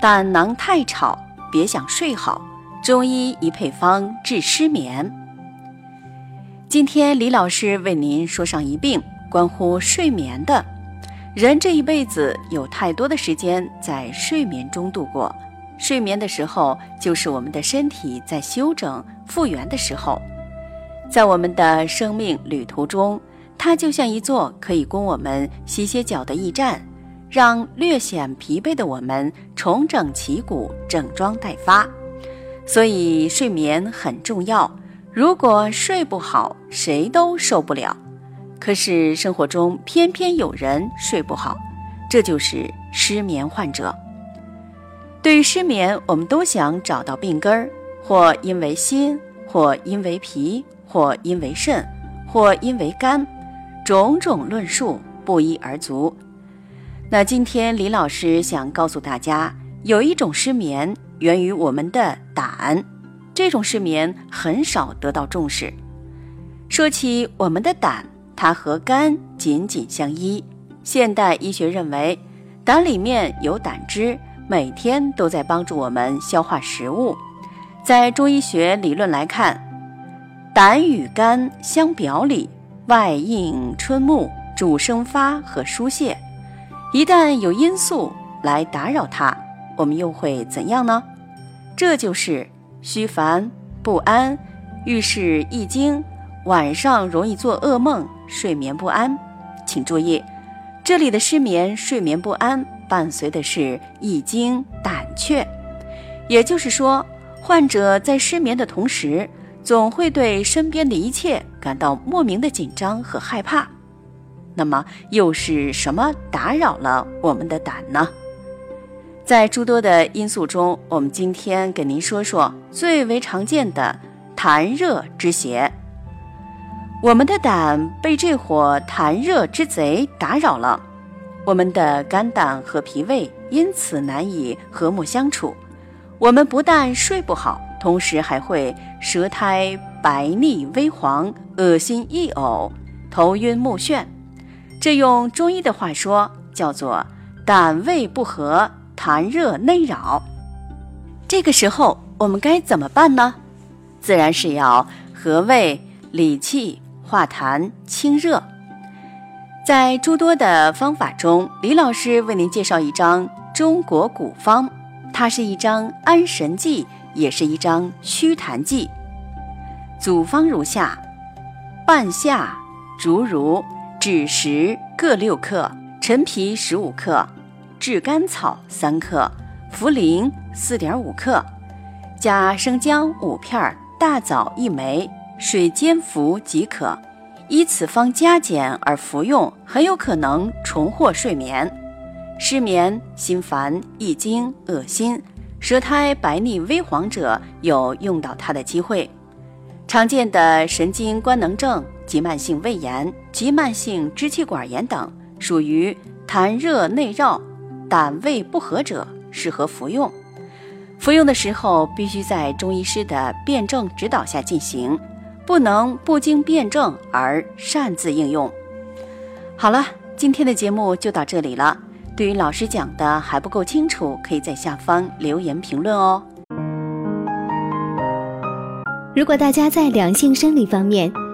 胆囊太吵，别想睡好。中医一配方治失眠。今天李老师为您说上一病，关乎睡眠的。人这一辈子有太多的时间在睡眠中度过，睡眠的时候就是我们的身体在休整复原的时候。在我们的生命旅途中，它就像一座可以供我们歇歇脚的驿站。让略显疲惫的我们重整旗鼓、整装待发，所以睡眠很重要。如果睡不好，谁都受不了。可是生活中偏偏有人睡不好，这就是失眠患者。对于失眠，我们都想找到病根儿，或因为心，或因为脾，或因为肾，或因为肝，种种论述不一而足。那今天李老师想告诉大家，有一种失眠源于我们的胆，这种失眠很少得到重视。说起我们的胆，它和肝紧紧相依。现代医学认为，胆里面有胆汁，每天都在帮助我们消化食物。在中医学理论来看，胆与肝相表里，外应春木，主生发和疏泄。一旦有因素来打扰它，我们又会怎样呢？这就是虚烦不安，遇事易惊，晚上容易做噩梦，睡眠不安。请注意，这里的失眠、睡眠不安伴随的是易惊、胆怯，也就是说，患者在失眠的同时，总会对身边的一切感到莫名的紧张和害怕。那么又是什么打扰了我们的胆呢？在诸多的因素中，我们今天给您说说最为常见的痰热之邪。我们的胆被这伙痰热之贼打扰了，我们的肝胆和脾胃因此难以和睦相处。我们不但睡不好，同时还会舌苔白腻微黄、恶心易呕、头晕目眩。这用中医的话说，叫做胆胃不和，痰热内扰。这个时候我们该怎么办呢？自然是要和胃、理气、化痰、清热。在诸多的方法中，李老师为您介绍一张中国古方，它是一张安神剂，也是一张祛痰剂。组方如下：半夏、竹茹。枳实各六克，陈皮十五克，炙甘草三克，茯苓四点五克，加生姜五片，大枣一枚，水煎服即可。依此方加减而服用，很有可能重获睡眠。失眠、心烦、易惊、恶心、舌苔白腻微黄者，有用到它的机会。常见的神经官能症。急慢性胃炎、急慢性支气管炎等，属于痰热内绕、胆胃不和者，适合服用。服用的时候必须在中医师的辩证指导下进行，不能不经辩证而擅自应用。好了，今天的节目就到这里了。对于老师讲的还不够清楚，可以在下方留言评论哦。如果大家在两性生理方面，